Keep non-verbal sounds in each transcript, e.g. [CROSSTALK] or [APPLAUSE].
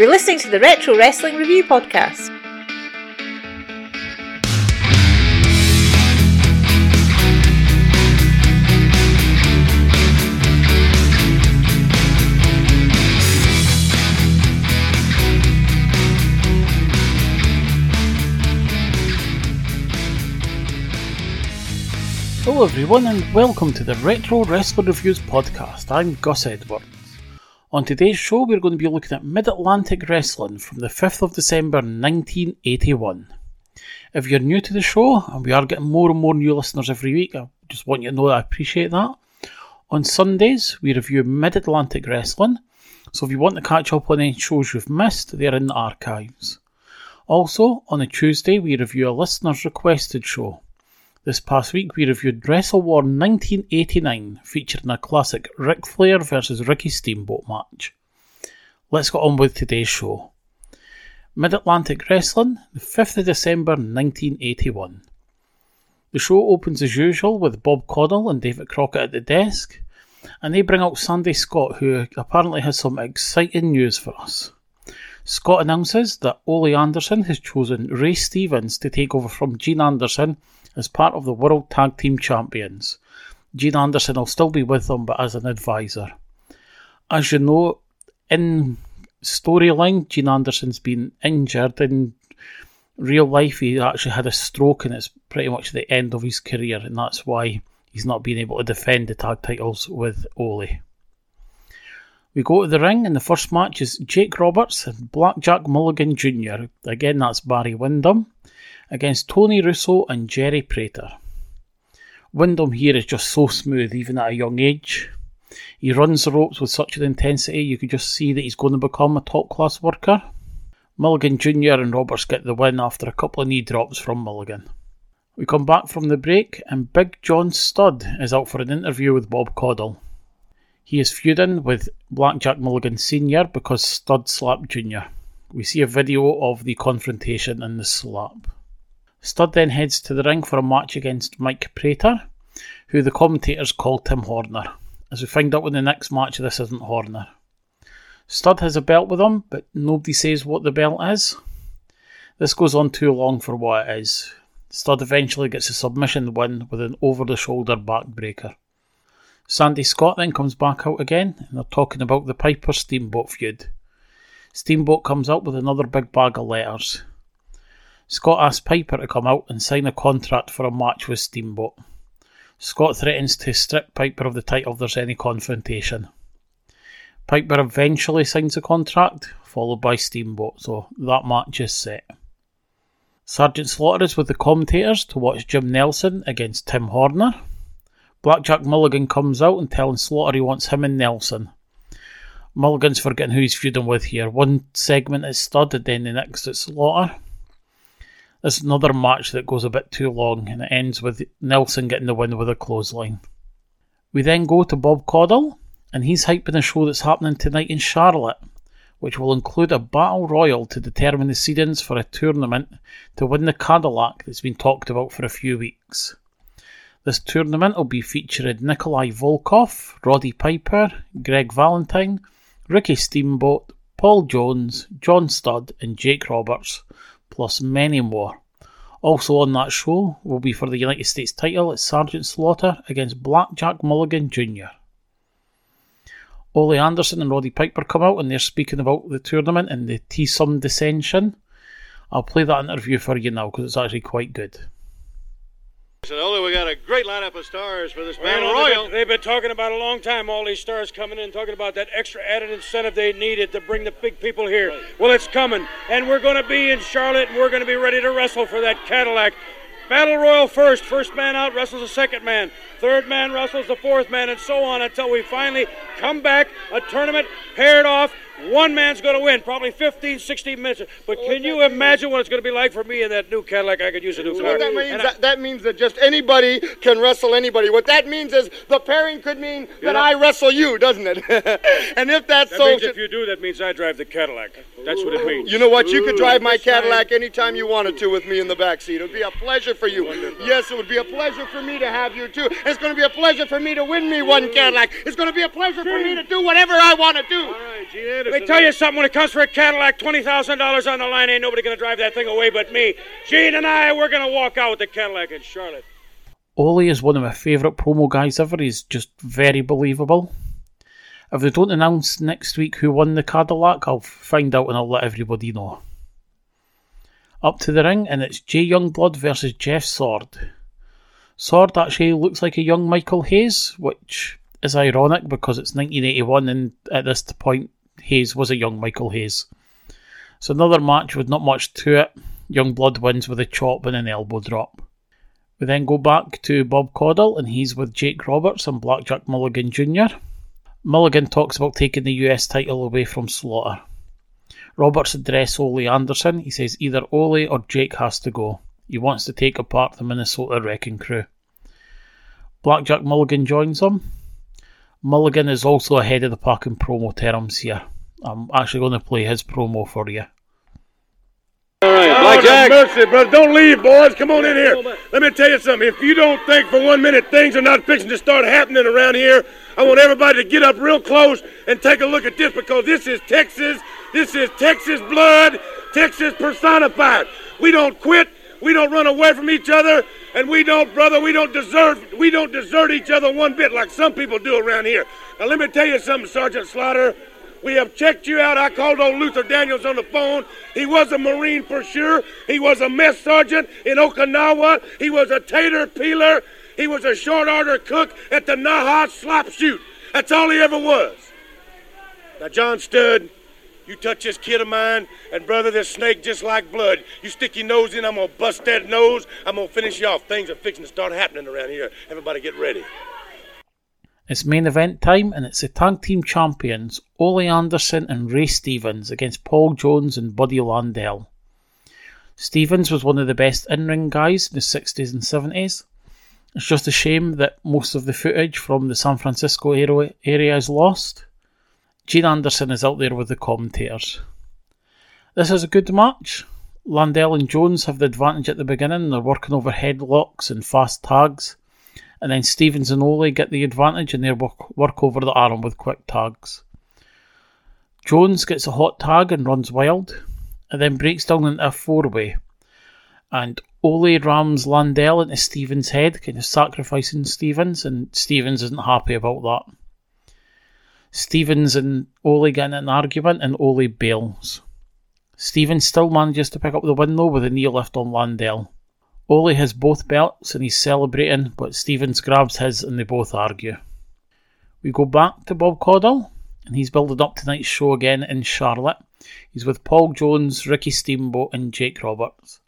You're listening to the Retro Wrestling Review Podcast. Hello, everyone, and welcome to the Retro Wrestling Reviews podcast. I'm Gus Edwards. On today's show, we're going to be looking at Mid Atlantic Wrestling from the 5th of December 1981. If you're new to the show, and we are getting more and more new listeners every week, I just want you to know that I appreciate that. On Sundays, we review Mid Atlantic Wrestling, so if you want to catch up on any shows you've missed, they're in the archives. Also, on a Tuesday, we review a listener's requested show. This past week we reviewed Wrestle War 1989, featuring a classic Ric Flair versus Ricky Steamboat match. Let's get on with today's show. Mid Atlantic Wrestling, the 5th of December 1981. The show opens as usual with Bob Caudle and David Crockett at the desk, and they bring out Sandy Scott, who apparently has some exciting news for us. Scott announces that Ole Anderson has chosen Ray Stevens to take over from Gene Anderson as part of the World Tag Team Champions. Gene Anderson will still be with them, but as an advisor. As you know, in storyline, Gene Anderson's been injured. In real life, he actually had a stroke, and it's pretty much the end of his career, and that's why he's not been able to defend the tag titles with Ole. We go to the ring, and the first match is Jake Roberts and Blackjack Mulligan Jr. Again, that's Barry Windham against Tony Russo and Jerry Prater. Windham here is just so smooth, even at a young age. He runs the ropes with such an intensity, you can just see that he's going to become a top class worker. Mulligan Jr. and Roberts get the win after a couple of knee drops from Mulligan. We come back from the break, and Big John Studd is out for an interview with Bob Caudle. He is feuding with Blackjack Mulligan Sr. because Studd slapped Jr. We see a video of the confrontation and the slap. Studd then heads to the ring for a match against Mike Prater, who the commentators call Tim Horner. As we find out in the next match, this isn't Horner. Studd has a belt with him, but nobody says what the belt is. This goes on too long for what it is. Studd eventually gets a submission win with an over the shoulder backbreaker. Sandy Scott then comes back out again, and they're talking about the Piper Steamboat feud. Steamboat comes up with another big bag of letters. Scott asks Piper to come out and sign a contract for a match with Steamboat. Scott threatens to strip Piper of the title if there's any confrontation. Piper eventually signs a contract, followed by Steamboat, so that match is set. Sergeant Slaughter is with the commentators to watch Jim Nelson against Tim Horner. Blackjack Mulligan comes out and telling Slaughter he wants him and Nelson. Mulligan's forgetting who he's feuding with here. One segment is Studd and then the next is Slaughter. Is another match that goes a bit too long and it ends with Nelson getting the win with a clothesline. We then go to Bob Caudle and he's hyping a show that's happening tonight in Charlotte, which will include a battle royal to determine the seedings for a tournament to win the Cadillac that's been talked about for a few weeks. This tournament will be featuring Nikolai Volkov, Roddy Piper, Greg Valentine, Ricky Steamboat, Paul Jones, John Studd, and Jake Roberts, plus many more. Also on that show will be for the United States title, it's Sergeant Slaughter against Blackjack Mulligan Jr. Ole Anderson and Roddy Piper come out and they're speaking about the tournament and the T-Sum dissension. I'll play that interview for you now because it's actually quite good. So, Ole, we got a great lineup of stars for this Well, battle they've royal. been- They've been talking about a long time, all these stars coming in, talking about that extra added incentive they needed to bring the big people here. Well, it's coming, and we're going to be in Charlotte, and we're going to be ready to wrestle for that Cadillac. Battle Royal first. First man out wrestles the second man. Third man wrestles the fourth man, and so on until we finally come back, a tournament paired off. One man's going to win, probably 15, 16 minutes. But can you imagine what it's going to be like for me in that new Cadillac? I could use a new car. What that means, And I- that, that means that just anybody can wrestle anybody. What that means is the pairing could mean that know- I wrestle you, doesn't it? [LAUGHS] and if that's that so, means if you do, that means I drive the Cadillac. That's what it means. you know what? You could drive my This time- Cadillac anytime you wanted to with me in the back seat. It would be a pleasure for you. Yes, it would be a pleasure for me to have you too. It's going to be a pleasure for me to win me one Cadillac. It's going to be a pleasure for me to do whatever I want to do. All right, Gene Let me tell you something. When it comes for a Cadillac, twenty thousand dollars on the line, ain't nobody gonna drive that thing away but me. Gene and I, we're gonna walk out with the Cadillac in Charlotte. Ole is one of my favourite promo guys ever. He's just very believable. If they don't announce next week who won the Cadillac, I'll find out and I'll let everybody know. Up to the ring, and it's Jay Youngblood versus Jeff Sword. Sword actually looks like a young Michael Hayes, which is ironic because it's 1981 and at this point Hayes was a young Michael Hayes. So another match with not much to it. Youngblood wins with a chop and an elbow drop. We then go back to Bob Caudle and he's with Jake Roberts and Blackjack Mulligan Jr. Mulligan talks about taking the US title away from Slaughter. Roberts addresses Ole Anderson. He says either Ole or Jake has to go. He wants to take apart the Minnesota Wrecking Crew. Blackjack Mulligan joins him. Mulligan is also ahead of the pack in promo terms here. I'm actually going to play his promo for you. All right, Oh, Blackjack. mercy, brother. Don't leave, boys. Come on in here. Let me tell you something. If you don't think for one minute things are not fixing to start happening around here, I want everybody to get up real close and take a look at this because this is Texas. This is Texas blood, Texas personified. We don't quit. We don't run away from each other, and we don't, brother. We don't deserve. We don't desert each other one bit like some people do around here. Now let me tell you something, Sergeant Slaughter. We have checked you out. I called old Luther Daniels on the phone. He was a Marine for sure. He was a mess sergeant in Okinawa. He was a tater peeler. He was a short order cook at the Naha Slop Chute. That's all he ever was. Now, John Studd, you touch this kid of mine, and brother, this snake just like blood. You stick your nose in, I'm gonna bust that nose. I'm gonna finish you off. Things are fixing to start happening around here. Everybody get ready. It's main event time, and it's the tag team champions Ole Anderson and Ray Stevens against Paul Jones and Buddy Landell. Stevens was one of the best in ring guys in the 60s and 70s. It's just a shame that most of the footage from the San Francisco area area is lost. Gene Anderson is out there with the commentators. This is a good match. Landell and Jones have the advantage at the beginning, they're working over headlocks and fast tags and then Stevens and Ole get the advantage and they work, work over the arm with quick tags. Jones gets a hot tag and runs wild, and then breaks down into a four way. And Ole rams Landell into Stevens' head, kind of sacrificing Stevens, and Stevens isn't happy about that. Stevens and Ole get in an argument, and Ole bails. Stevens still manages to pick up the win though with a knee lift on Landell. Ole has both belts and he's celebrating, but Stevens grabs his and they both argue. We go back to Bob Caudle, and he's building up tonight's show again in Charlotte. He's with Paul Jones, Ricky Steamboat, and Jake Roberts.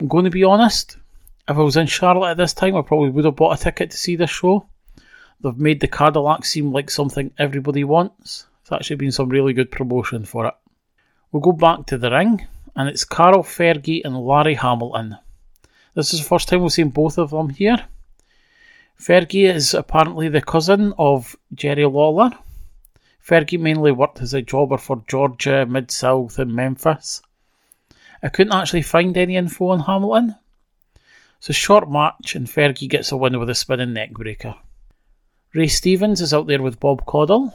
I'm going to be honest, if I was in Charlotte at this time, I probably would have bought a ticket to see this show. They've made the Cadillac seem like something everybody wants. It's actually been some really good promotion for it. We'll go back to the ring, and it's Carl Fergie and Larry Hamilton. This is the first time we've seen both of them here. Fergie is apparently the cousin of Jerry Lawler. Fergie mainly worked as a jobber for Georgia, Mid South, and Memphis. I couldn't actually find any info on Hamilton. It's a short match, and Fergie gets a win with a spinning neckbreaker. Ray Stevens is out there with Bob Caudle.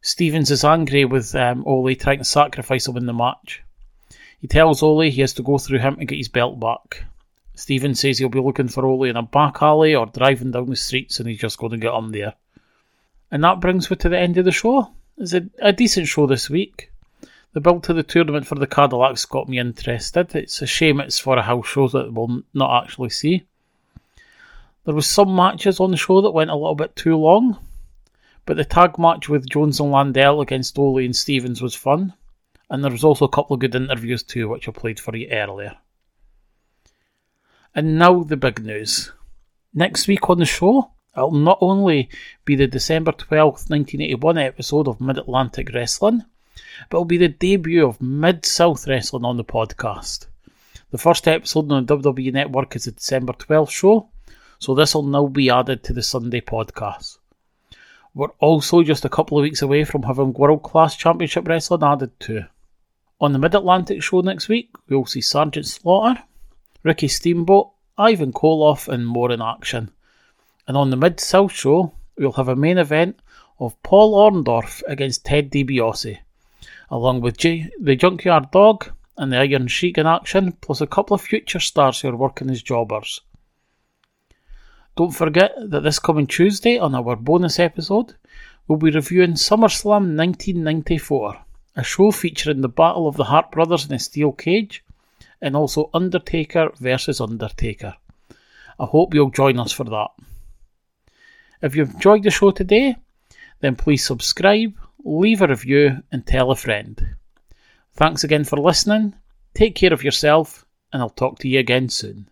Stevens is angry with um, Ole trying to sacrifice him in the match. He tells Ole he has to go through him to get his belt back. Stevens says he'll be looking for Ole in a back alley or driving down the streets and he's just going to get him there. And that brings me to the end of the show. It's a, a decent show this week. The build to the tournament for the Cadillacs got me interested. It's a shame it's for a house show that we'll not actually see. There was some matches on the show that went a little bit too long, but the tag match with Jones and Landell against Ole and Stevens was fun, and there was also a couple of good interviews too, which I played for you earlier. And now the big news. Next week on the show, it'll not only be the December 12th, 1981 episode of Mid Atlantic Wrestling, but it'll be the debut of Mid South Wrestling on the podcast. The first episode on the WWE Network is the December 12th show, so this will now be added to the Sunday podcast. We're also just a couple of weeks away from having World Class Championship Wrestling added to. On the Mid Atlantic show next week, we'll see Sergeant Slaughter, Ricky Steamboat, Ivan Koloff, and more in action. And on the Mid South show, we'll have a main event of Paul Orndorff against Ted DiBiase, along with the Junkyard Dog and the Iron Sheik in action, plus a couple of future stars who are working as jobbers. Don't forget that this coming Tuesday on our bonus episode, we'll be reviewing SummerSlam 1994, a show featuring the Battle of the Hart Brothers in a steel cage, and also Undertaker versus Undertaker. I hope you'll join us for that. If you've enjoyed the show today, then please subscribe, leave a review, and tell a friend. Thanks again for listening. Take care of yourself, and I'll talk to you again soon.